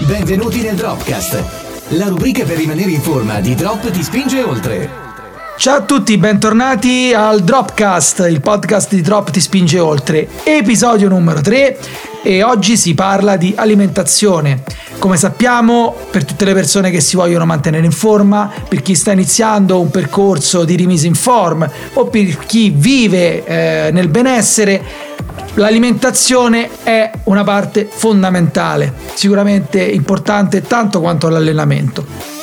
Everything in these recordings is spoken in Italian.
Benvenuti nel Dropcast, la rubrica per rimanere in forma di Drop ti spinge oltre. Ciao a tutti, bentornati al Dropcast, il podcast di Drop ti spinge oltre, episodio numero 3 e oggi si parla di alimentazione. Come sappiamo, per tutte le persone che si vogliono mantenere in forma, per chi sta iniziando un percorso di rimise in forma o per chi vive eh, nel benessere, L'alimentazione è una parte fondamentale, sicuramente importante tanto quanto l'allenamento.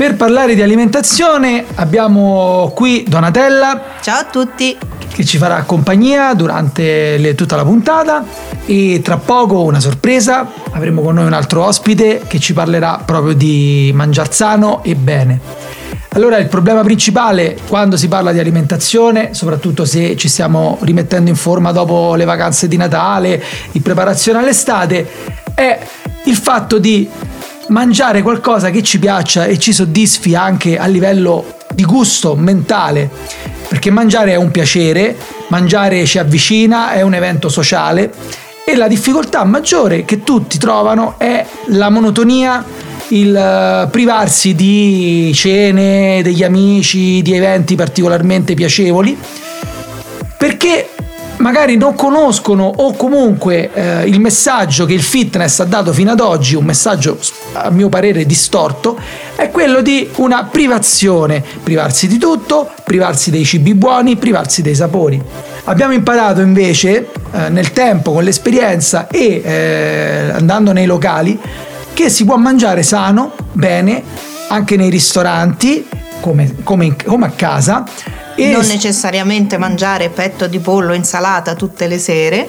Per parlare di alimentazione abbiamo qui Donatella. Ciao a tutti. Che ci farà compagnia durante le, tutta la puntata e tra poco una sorpresa, avremo con noi un altro ospite che ci parlerà proprio di mangiar sano e bene. Allora il problema principale quando si parla di alimentazione, soprattutto se ci stiamo rimettendo in forma dopo le vacanze di Natale, in preparazione all'estate, è il fatto di mangiare qualcosa che ci piaccia e ci soddisfi anche a livello di gusto mentale. Perché mangiare è un piacere, mangiare ci avvicina, è un evento sociale e la difficoltà maggiore che tutti trovano è la monotonia il eh, privarsi di cene, degli amici, di eventi particolarmente piacevoli, perché magari non conoscono o comunque eh, il messaggio che il fitness ha dato fino ad oggi, un messaggio a mio parere distorto, è quello di una privazione, privarsi di tutto, privarsi dei cibi buoni, privarsi dei sapori. Abbiamo imparato invece eh, nel tempo, con l'esperienza e eh, andando nei locali, che si può mangiare sano, bene, anche nei ristoranti, come, come, come a casa. E non necessariamente mangiare petto di pollo, insalata tutte le sere.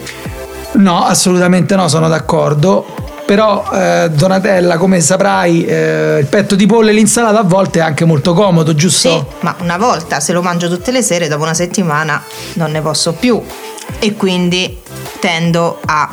No, assolutamente no, sono d'accordo. Però eh, Donatella, come saprai, eh, il petto di pollo e l'insalata a volte è anche molto comodo, giusto? Sì, ma una volta se lo mangio tutte le sere, dopo una settimana non ne posso più. E quindi tendo a?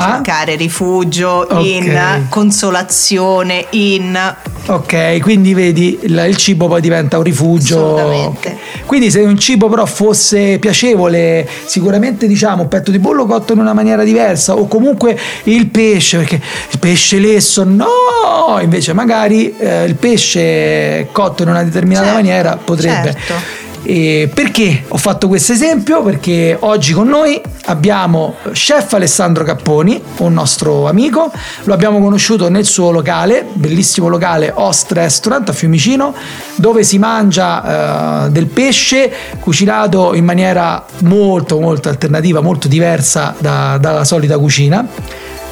Cercare rifugio, okay. in consolazione, in... Ok, quindi vedi il, il cibo poi diventa un rifugio. Assolutamente. Quindi se un cibo però fosse piacevole, sicuramente diciamo un petto di pollo cotto in una maniera diversa o comunque il pesce, perché il pesce lesso no, invece magari eh, il pesce cotto in una determinata certo, maniera potrebbe... Certo. E perché ho fatto questo esempio? Perché oggi con noi abbiamo chef Alessandro Capponi, un nostro amico, lo abbiamo conosciuto nel suo locale, bellissimo locale Host Restaurant a Fiumicino, dove si mangia uh, del pesce cucinato in maniera molto molto alternativa, molto diversa da, dalla solita cucina.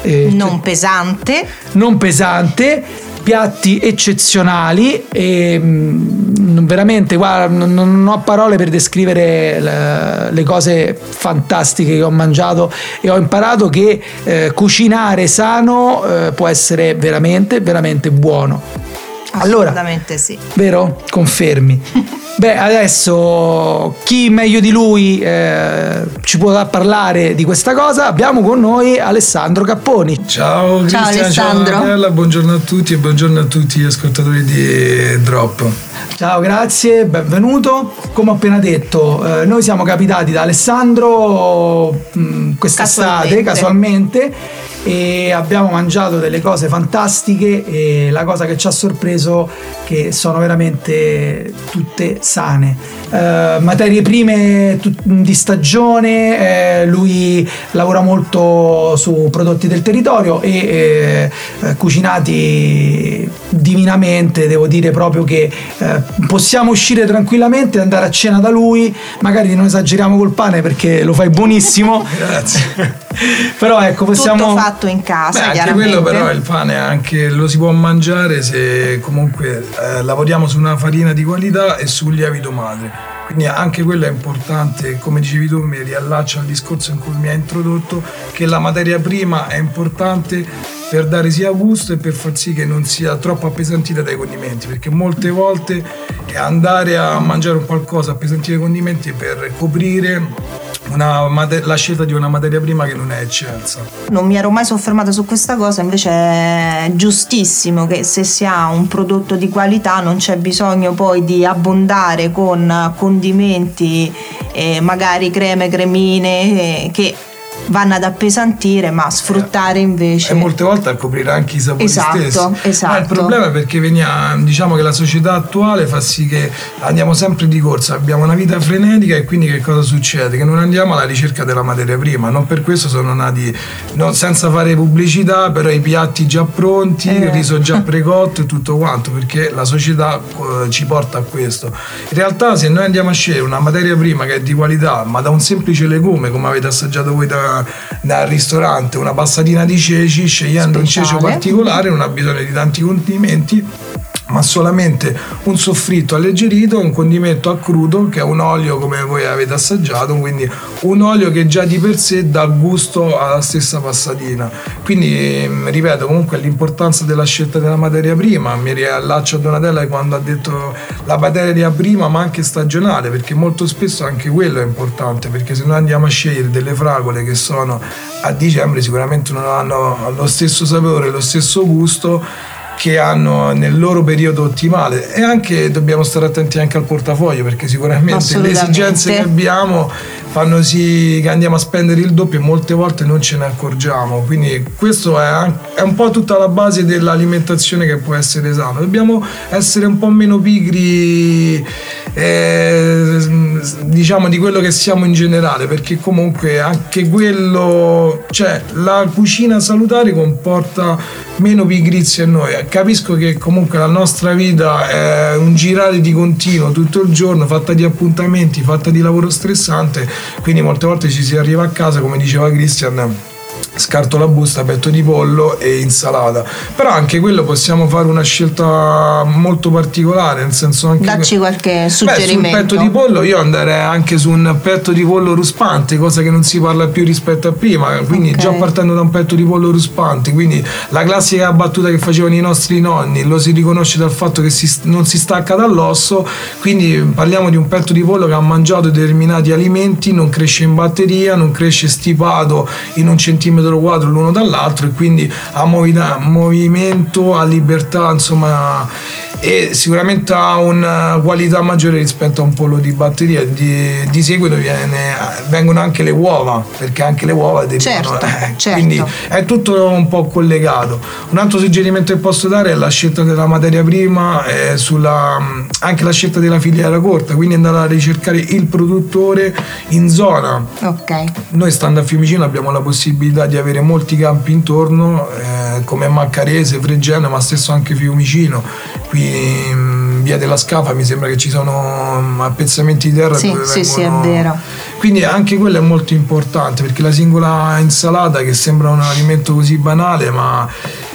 Eh, non pesante. Non pesante piatti eccezionali e mm, veramente guarda, non, ho parole per descrivere le, le, cose fantastiche che ho mangiato e ho imparato che eh, cucinare sano eh, può essere veramente veramente buono. Assolutamente allora, sì. Vero? Confermi. Beh, adesso chi meglio di lui eh, ci può parlare di questa cosa? Abbiamo con noi Alessandro Capponi. Ciao, Cristian, ciao Alessandro. Ciao Mariella, buongiorno a tutti e buongiorno a tutti gli ascoltatori di Drop. Ciao, grazie, benvenuto. Come ho appena detto, eh, noi siamo capitati da Alessandro mh, mm, quest'estate casualmente. casualmente e abbiamo mangiato delle cose fantastiche e la cosa che ci ha sorpreso è che sono veramente tutte sane. Eh, materie prime di stagione, eh, lui lavora molto su prodotti del territorio e eh, eh cucinati divinamente, devo dire proprio che eh, possiamo uscire tranquillamente, andare a cena da lui, magari non esageriamo col pane perché lo fai buonissimo. Grazie. però ecco, possiamo... Tutto fatto in casa, Beh, anche quello però il pane anche lo si può mangiare se comunque eh, lavoriamo su una farina di qualità e sul lievito madre. Quindi anche quello è importante, come dicevi tu mi riallaccio al discorso in cui mi hai introdotto, che la materia prima è importante per dare sia gusto e per far sì che non sia troppo appesantita dai condimenti, perché molte volte andare a mangiare un qualcosa appesantire i condimenti per coprire Mater- la scelta di una materia prima che non è eccelsa. Non mi ero mai soffermata su questa cosa, invece è giustissimo che se si ha un prodotto di qualità non c'è bisogno poi di abbondare con condimenti, eh, magari creme, cremine, eh, che vanno ad appesantire, ma sfruttare invece. E molte volte a coprire anche i sapori esatto, stessi. Esatto. Ma il problema è perché venia, diciamo che la società attuale fa sì che andiamo sempre di corsa, abbiamo una vita frenetica e quindi che cosa succede? Che non andiamo alla ricerca della materia prima, non per questo sono nati, non, senza fare pubblicità, però i piatti già pronti, eh. il riso già precotto e tutto quanto, perché la società eh, ci porta a questo. In realtà se noi andiamo a scegliere una materia prima che è di qualità, ma da un semplice legume, come avete assaggiato voi da, dal ristorante, una passatina di ceci, scegliendo Speciale. un cecio particolare, non ha bisogno di tanti condimenti ma solamente un soffritto alleggerito, un condimento a crudo che è un olio come voi avete assaggiato, quindi un olio che già di per sé dà gusto alla stessa passatina. Quindi ehm, ripeto, comunque l'importanza della scelta della materia prima, mi riallaccio a Donatella quando ha detto la materia prima ma anche stagionale, perché molto spesso anche quello è importante, perché se noi andiamo a scegliere delle fragole che sono a dicembre sicuramente non hanno lo stesso sapore, lo stesso gusto che hanno nel loro periodo ottimale. E anche dobbiamo stare attenti anche al portafoglio perché sicuramente le esigenze che abbiamo fanno sì che andiamo a spendere il doppio e molte volte non ce ne accorgiamo. Quindi questo è, è un po' tutta la base dell'alimentazione che può essere sana. Dobbiamo essere un po' meno pigri eh, diciamo di quello che siamo in generale perché comunque anche quello cioè la cucina salutare comporta meno pigrizia in noi. Capisco che comunque la nostra vita è un girare di continuo tutto il giorno, fatta di appuntamenti, fatta di lavoro stressante, quindi molte volte ci si arriva a casa, come diceva Christian scarto la busta, petto di pollo e insalata. Però anche quello possiamo fare una scelta molto particolare, nel senso anche Dacci qualche suggerimento. Beh, sul petto di pollo io andrei anche su un petto di pollo ruspante, cosa che non si parla più rispetto a prima, quindi okay. già partendo da un petto di pollo ruspante, quindi la classica battuta che facevano i nostri nonni, lo si riconosce dal fatto che si, non si stacca dall'osso, quindi parliamo di un petto di pollo che ha mangiato determinati alimenti, non cresce in batteria, non cresce stipato in un centimetro centimetro quadro l'uno dall'altro e quindi a movimento, a libertà, insomma e sicuramente ha una qualità maggiore rispetto a un pollo di batteria. Di, di seguito viene, vengono anche le uova perché anche le uova derivano certo, eh, certo. quindi è tutto un po' collegato. Un altro suggerimento che posso dare è la scelta della materia prima e sulla, anche la scelta della filiera corta quindi andare a ricercare il produttore in zona. Ok. Noi stando a Fiumicino abbiamo la possibilità di avere molti campi intorno eh, come Maccarese, Fregene ma stesso anche Fiumicino qui in via della Scafa mi sembra che ci sono mm, appezzamenti di terra sì, dove sì, vengono... sì, è vero. Quindi anche quello è molto importante perché la singola insalata che sembra un alimento così banale ma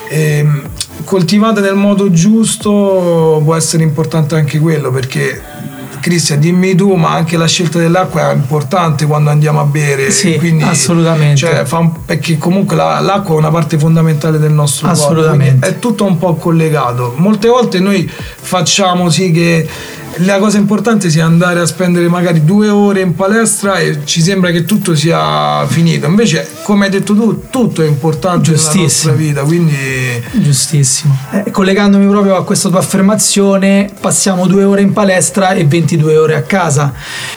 ehm, coltivata nel modo giusto può essere importante anche quello perché Cristian, dimmi tu, ma anche la scelta dell'acqua è importante quando andiamo a bere. Sì, quindi, assolutamente. Cioè, un, perché comunque la, l'acqua è una parte fondamentale del nostro assolutamente. corpo. È tutto un po' collegato. Molte volte noi facciamo sì che la cosa importante sia andare a spendere magari due ore in palestra e ci sembra che tutto sia finito. Invece, come hai detto tu, tutto è importante nella nostra vita. Quindi... Giustissimo. Eh, collegandomi proprio a questa tua affermazione, passiamo due ore in palestra e 22 ore a casa.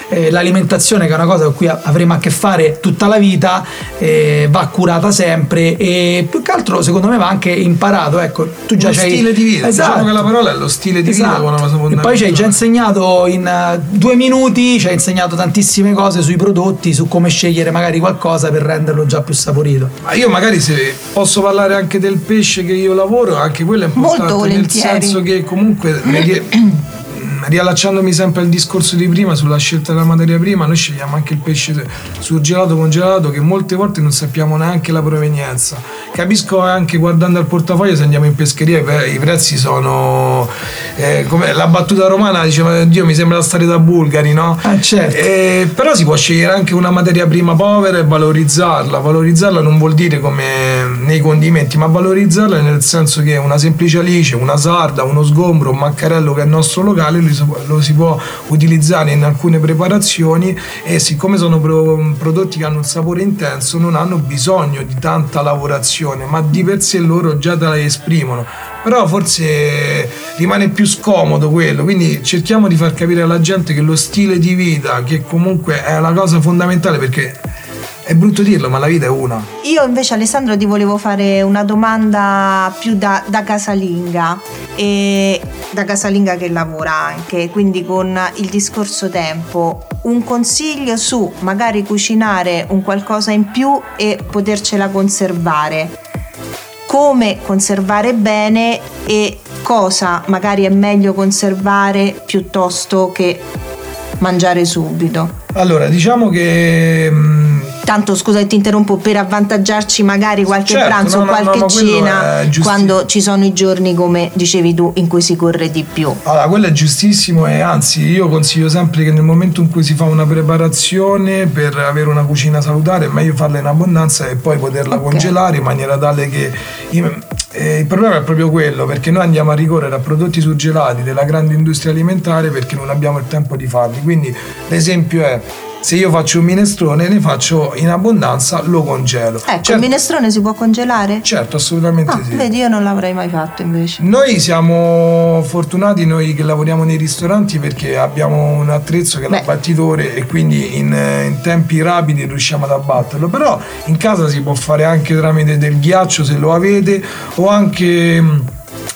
Eh, l'alimentazione, che è una cosa con cui avremo a che fare tutta la vita, eh, va curata sempre e più che altro, secondo me, va anche imparato. Ecco, tu già lo c'hai. stile di vita. Esatto. Diciamo che la parola è lo stile di esatto. vita. E poi c'hai già insegnato insegnato in uh, due minuti, ci ha insegnato tantissime cose sui prodotti, su come scegliere magari qualcosa per renderlo già più saporito. Ma io magari se posso parlare anche del pesce che io lavoro, anche quello è importante, Molto nel senso che comunque riallacciandomi sempre al discorso di prima sulla scelta della materia prima, noi scegliamo anche il pesce surgelato, congelato, che molte volte non sappiamo neanche la provenienza. Capisco anche guardando al portafoglio se andiamo in pescheria i prezzi sono eh, come la battuta romana diceva Dio mi sembra stare da bulgari, no? Ah, certo. eh, però si può scegliere anche una materia prima povera e valorizzarla. Valorizzarla non vuol dire come nei condimenti, ma valorizzarla nel senso che una semplice alice, una sarda, uno sgombro, un maccarello che è il nostro locale lo si può utilizzare in alcune preparazioni e siccome sono prodotti che hanno un sapore intenso non hanno bisogno di tanta lavorazione ma di per sé loro già te la esprimono. Però forse rimane più scomodo quello quindi cerchiamo di far capire alla gente che lo stile di vita che comunque è la cosa fondamentale perché è brutto dirlo, ma la vita è una. Io invece Alessandro ti volevo fare una domanda più da, da casalinga, e da casalinga che lavora anche, quindi con il discorso tempo, un consiglio su magari cucinare un qualcosa in più e potercela conservare. Come conservare bene e cosa magari è meglio conservare piuttosto che mangiare subito. Allora, diciamo che mm, tanto scusa ti interrompo, per avvantaggiarci magari qualche certo, pranzo o no, qualche no, cena quando ci sono i giorni come dicevi tu in cui si corre di più. Allora, quello è giustissimo e anzi io consiglio sempre che nel momento in cui si fa una preparazione per avere una cucina salutare è meglio farla in abbondanza e poi poterla okay. congelare in maniera tale che... Eh, il problema è proprio quello perché noi andiamo a ricorrere a prodotti surgelati della grande industria alimentare perché non abbiamo il tempo di farli. Quindi l'esempio è se io faccio un minestrone ne faccio in abbondanza, lo congelo. Ecco, certo, il minestrone si può congelare? Certo, assolutamente ah, sì. Vedi, io non l'avrei mai fatto invece. Noi siamo fortunati, noi che lavoriamo nei ristoranti, perché abbiamo un attrezzo che è l'abbattitore e quindi in, in, tempi rapidi riusciamo ad abbatterlo. Però in casa si può fare anche tramite del ghiaccio se lo avete o anche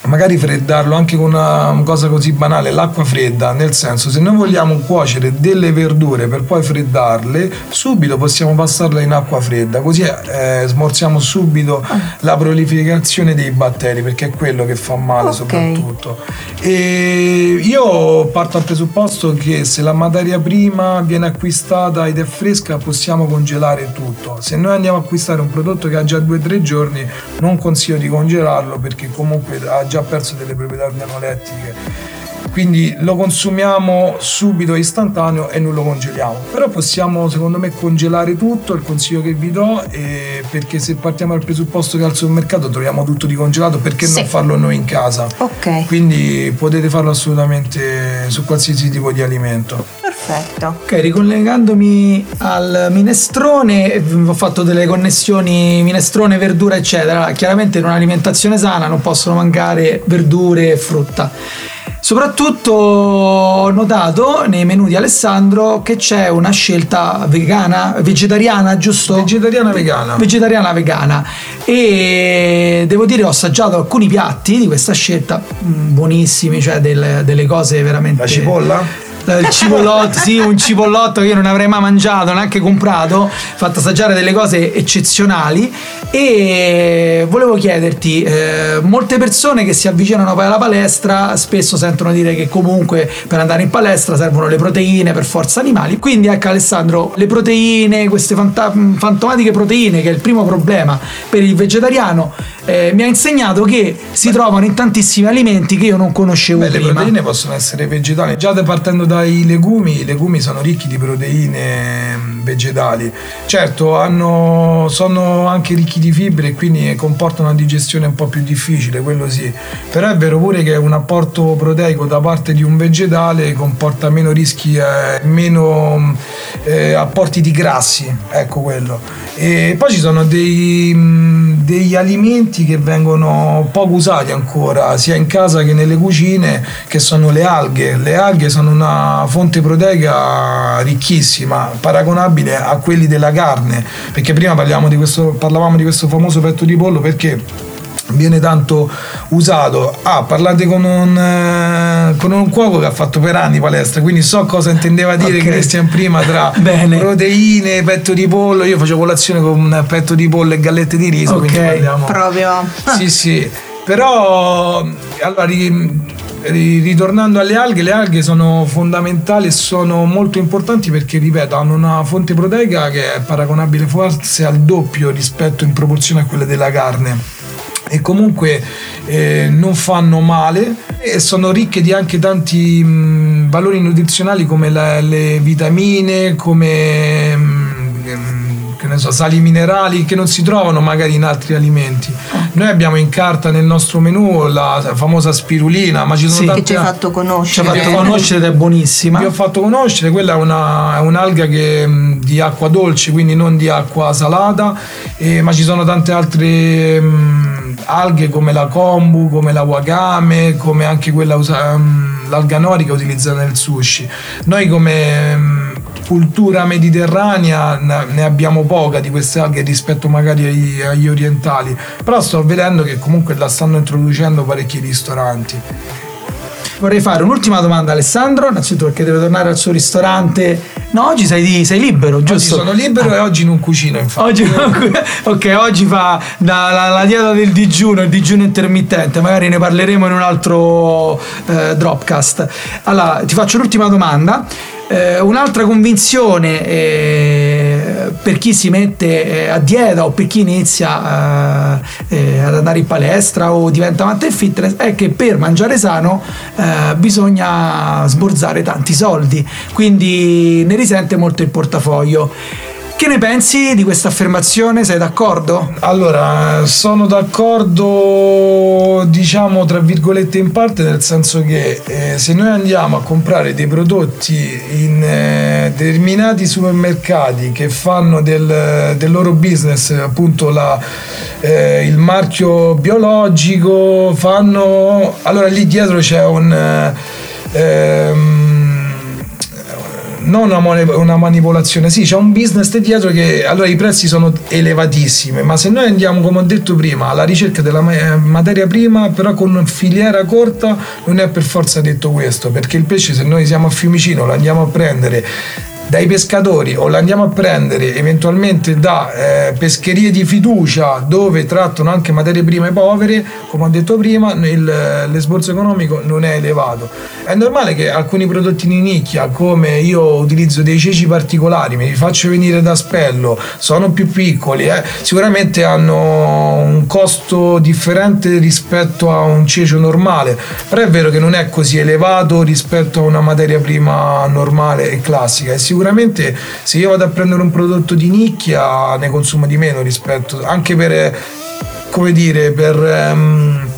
magari freddarlo anche con una cosa così banale, l'acqua fredda, nel senso se noi vogliamo cuocere delle verdure per poi freddarle, subito possiamo passarle in acqua fredda, così eh, smorziamo subito ah. la proliferazione dei batteri, perché è quello che fa male okay. soprattutto. E io parto dal presupposto che se la materia prima viene acquistata ed è fresca possiamo congelare tutto. Se noi andiamo a acquistare un prodotto che ha già 2-3 giorni, non consiglio di congelarlo perché comunque ha già perso delle proprietà organolettiche quindi lo consumiamo subito istantaneo e non lo congeliamo. Però possiamo secondo me congelare tutto il consiglio che vi do è perché se partiamo dal presupposto che al supermercato troviamo tutto di congelato perché sì. non farlo noi in casa? Ok. Quindi potete farlo assolutamente su qualsiasi tipo di alimento. Perfetto. Ok ricollegandomi al minestrone ho fatto delle connessioni minestrone verdura eccetera. Chiaramente in un'alimentazione sana non possono mancare verdure e frutta Soprattutto ho notato nei menu di Alessandro che c'è una scelta vegana, vegetariana, giusto? Vegetariana vegana. Vegetariana vegana. E devo dire ho assaggiato alcuni piatti di questa scelta mm, buonissimi, cioè delle, delle cose veramente... La cipolla? Il cipollotto, sì, un cipollotto che io non avrei mai mangiato, neanche comprato, fatto assaggiare delle cose eccezionali. E volevo chiederti, eh, molte persone che si avvicinano poi alla palestra spesso sentono dire che comunque per andare in palestra servono le proteine per forza animali, quindi ecco Alessandro, le proteine, queste fanta- fantomatiche proteine che è il primo problema per il vegetariano, eh, mi ha insegnato che si Beh. trovano in tantissimi alimenti che io non conoscevo Beh, prima. Le proteine possono essere vegetali, già partendo dai legumi, i legumi sono ricchi di proteine mm, vegetali. Certo, hanno, sono anche ricchi di fibre e quindi comportano una digestione un po' più difficile, quello sì. Però è vero pure che un apporto proteico da parte di un vegetale comporta meno rischi, eh, meno mm, eh, apporti di grassi, ecco quello. E poi ci sono dei, mm, degli alimenti che vengono poco usati ancora, sia in casa che nelle cucine, che sono le alghe. Le alghe sono una fonte proteica ricchissima, paragonabile a quelli della carne, perché prima di questo, parlavamo di questo famoso petto di pollo perché viene tanto usato. Ah, parlate con un, eh, con un cuoco che ha fatto per anni palestra, quindi so cosa intendeva dire okay. Christian prima tra proteine, petto di pollo. Io facevo colazione con petto di pollo e gallette di riso. Ok, proprio. Sì, sì. Però allora, ritornando alle alghe, le alghe sono fondamentali e sono molto importanti perché, ripeto, hanno una fonte proteica che è paragonabile forse al doppio rispetto in proporzione a quelle della carne e comunque eh, non fanno male e sono ricche di anche tanti mh, valori nutrizionali come la, le vitamine, come mh, che ne so, sali minerali che non si trovano magari in altri alimenti. Noi abbiamo in carta nel nostro menù la famosa spirulina, ma ci sono sì, tante... che ci hai fatto conoscere. Ci hai fatto conoscere ed è buonissima. Vi ho fatto conoscere, quella è, una, è un'alga che, di acqua dolce, quindi non di acqua salata, eh, ma ci sono tante altre mh, alghe come la kombu, come la wakame, come anche quella usa, mh, l'alga norica utilizzata nel sushi. Noi come cultura mediterranea ne abbiamo poca di queste alghe rispetto magari agli, agli orientali, però sto vedendo che comunque la stanno introducendo parecchi ristoranti vorrei fare un'ultima domanda Alessandro, innanzitutto perché deve tornare al suo ristorante. No, oggi sei, sei libero, giusto? Oggi sono libero ah. e oggi non cucino, infatti. Oggi, ok, oggi fa la, la, la, dieta del digiuno, il digiuno intermittente, magari ne parleremo in un altro eh, Dropcast. Allora, ti faccio l'ultima domanda. Eh, un'altra convinzione eh, per chi si mette eh, a dieta o per chi inizia eh, eh, ad andare in palestra o diventa amante del fitness è che per mangiare sano eh, bisogna sborzare tanti soldi, quindi ne risente molto il portafoglio. Che ne pensi di questa affermazione? Sei d'accordo? Allora, sono d'accordo, diciamo, tra virgolette in parte, nel senso che eh, se noi andiamo a comprare dei prodotti in eh, determinati supermercati che fanno del, del loro business appunto la, eh, il marchio biologico, fanno... Allora lì dietro c'è un... Ehm, non una, una, manipolazione, sì, c'è un business dietro che allora i prezzi sono elevatissimi, ma se noi andiamo, come ho detto prima, alla ricerca della materia prima, però con filiera corta, non è per forza detto questo, perché il pesce se noi siamo a Fiumicino lo andiamo a prendere dai pescatori o la andiamo a prendere eventualmente da eh, pescherie di fiducia dove trattano anche materie prime povere, come ho detto prima, il, l'esborso economico non è elevato. È normale che alcuni prodotti di nicchia, come io utilizzo dei ceci particolari, me li faccio venire da spello, sono più piccoli, eh, sicuramente hanno un costo differente rispetto a un cecio normale, però è vero che non è così elevato rispetto a una materia prima normale e classica. È sicuramente se io vado a prendere un prodotto di nicchia ne consumo di meno rispetto anche per come dire per um,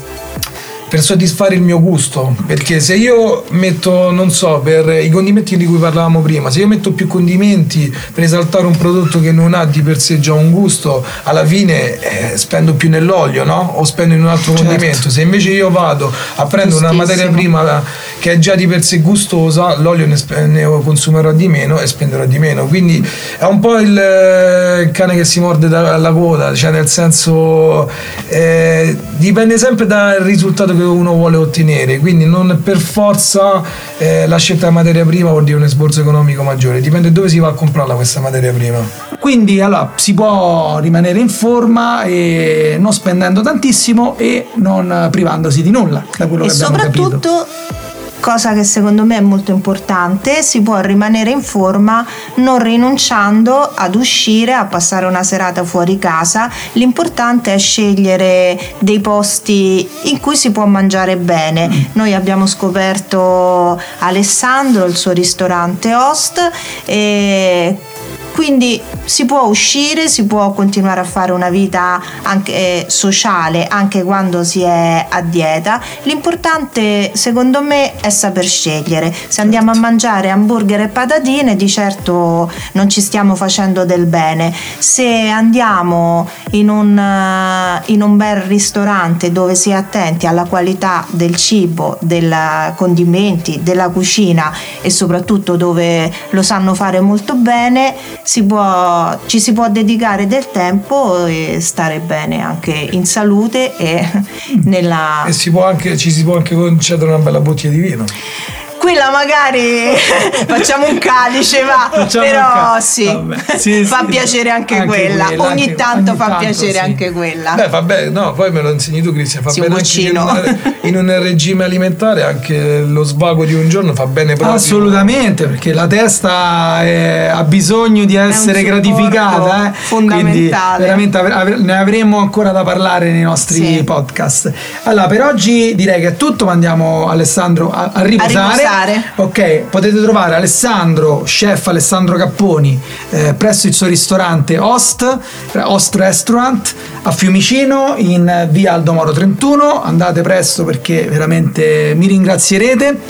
per soddisfare il mio gusto. Perché se io metto, non so, per i condimenti di cui parlavamo prima, se io metto più condimenti per esaltare un prodotto che non ha di per sé già un gusto, alla fine eh, spendo più nell'olio, no? O spendo in un altro certo. condimento. Se invece io vado a prendere una materia prima che è già di per sé gustosa, l'olio ne, sp- ne consumerò di meno e spenderò di meno. Quindi è un po' il, il cane che si morde dalla coda, cioè nel senso eh, dipende sempre dal risultato che uno vuole ottenere, quindi non per forza eh, la scelta della materia prima vuol dire un esborso economico maggiore, dipende dove si va a comprarla questa materia prima. Quindi allora si può rimanere in forma e non spendendo tantissimo e non privandosi di nulla, da quello e che abbiamo capito. E soprattutto cosa che secondo me è molto importante, si può rimanere in forma non rinunciando ad uscire, a passare una serata fuori casa. L'importante è scegliere dei posti in cui si può mangiare bene. Noi abbiamo scoperto Alessandro, il suo ristorante host e quindi si può uscire, si può continuare a fare una vita anche eh, sociale anche quando si è a dieta. L'importante secondo me è saper scegliere. Se andiamo a mangiare hamburger e patatine di certo non ci stiamo facendo del bene. Se andiamo in un, eh, in un bel ristorante dove si è attenti alla qualità del cibo, dei condimenti, della cucina e soprattutto dove lo sanno fare molto bene, si può, ci si può dedicare del tempo e stare bene anche in salute e nella... E si anche, ci si può anche concedere una bella bottiglia di vino quella magari facciamo un calice, va. Facciamo Però cal- sì, sì, fa sì, piacere anche, anche quella. quella. Ogni anche, tanto ogni fa tanto, piacere sì. anche quella. Beh, vabbè, no, poi me lo insegni tu, Cristian. Fa bene in un, in un, regime alimentare anche lo svago di un giorno fa bene proprio. Assolutamente, perché la testa è, ha bisogno di essere gratificata. Eh? Fondamentale. Quindi veramente ne avremo ancora da parlare nei nostri podcast. Allora, per oggi direi che è tutto. Mandiamo Alessandro a, a riposare. A riposare trovare? Ok, potete trovare Alessandro, chef Alessandro Capponi, eh, presso il suo ristorante Host, Host Restaurant a Fiumicino in via Aldomoro 31. Andate presto perché veramente mi ringrazierete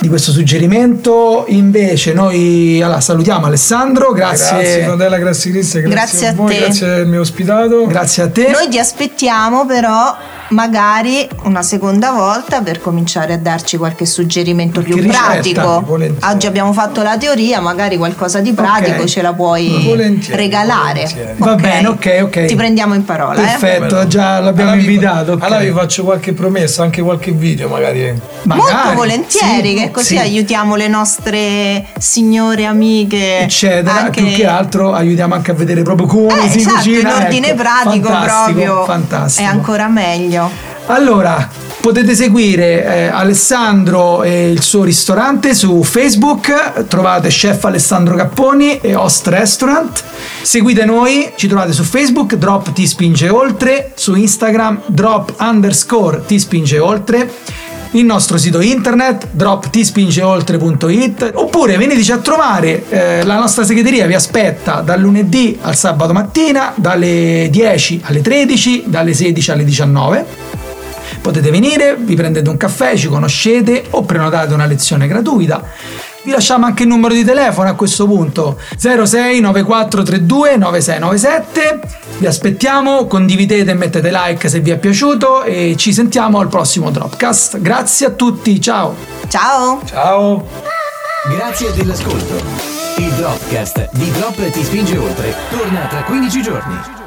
di questo suggerimento. Invece, noi allora, salutiamo Alessandro. Grazie. Grazie, Nodella, grazie Cristian. Grazie, grazie, a, voi, te. Grazie al mio ospitato. Grazie a te. Noi ti aspettiamo, però magari una seconda volta per cominciare a darci qualche suggerimento qualche più pratico. Volentieri. Oggi abbiamo fatto la teoria, magari qualcosa di pratico okay. ce la puoi volentieri, regalare. Volentieri. Va okay. bene, ok, ok. Ti prendiamo in parola. Eh. Perfetto, eh? già l'abbiamo allora invitato. Vi, allora vi faccio qualche promessa, anche qualche video magari. magari Molto volentieri, sì, che così sì. aiutiamo le nostre signore amiche. Eccetera, anche... più che altro aiutiamo anche a vedere proprio come eh, si esatto, cucina. in ordine ecco. pratico fantastico, proprio. Fantastico. È ancora meglio. Allora, potete seguire eh, Alessandro e il suo ristorante su Facebook, trovate Chef Alessandro Capponi e Host Restaurant. Seguite noi, ci trovate su Facebook, Drop ti spinge oltre, su Instagram, Drop underscore ti spinge oltre il nostro sito internet droptispingeoltre.it oppure veniteci a trovare eh, la nostra segreteria vi aspetta dal lunedì al sabato mattina dalle 10 alle 13 dalle 16 alle 19 potete venire vi prendete un caffè ci conoscete o prenotate una lezione gratuita vi lasciamo anche il numero di telefono a questo punto. 06 9432 9697 vi aspettiamo condividete e mettete like se vi è piaciuto e ci sentiamo al prossimo Dropcast. Grazie a tutti ciao. Ciao. Ciao. Grazie dell'ascolto. Il Dropcast di Drop ti spinge oltre. Torna tra 15 giorni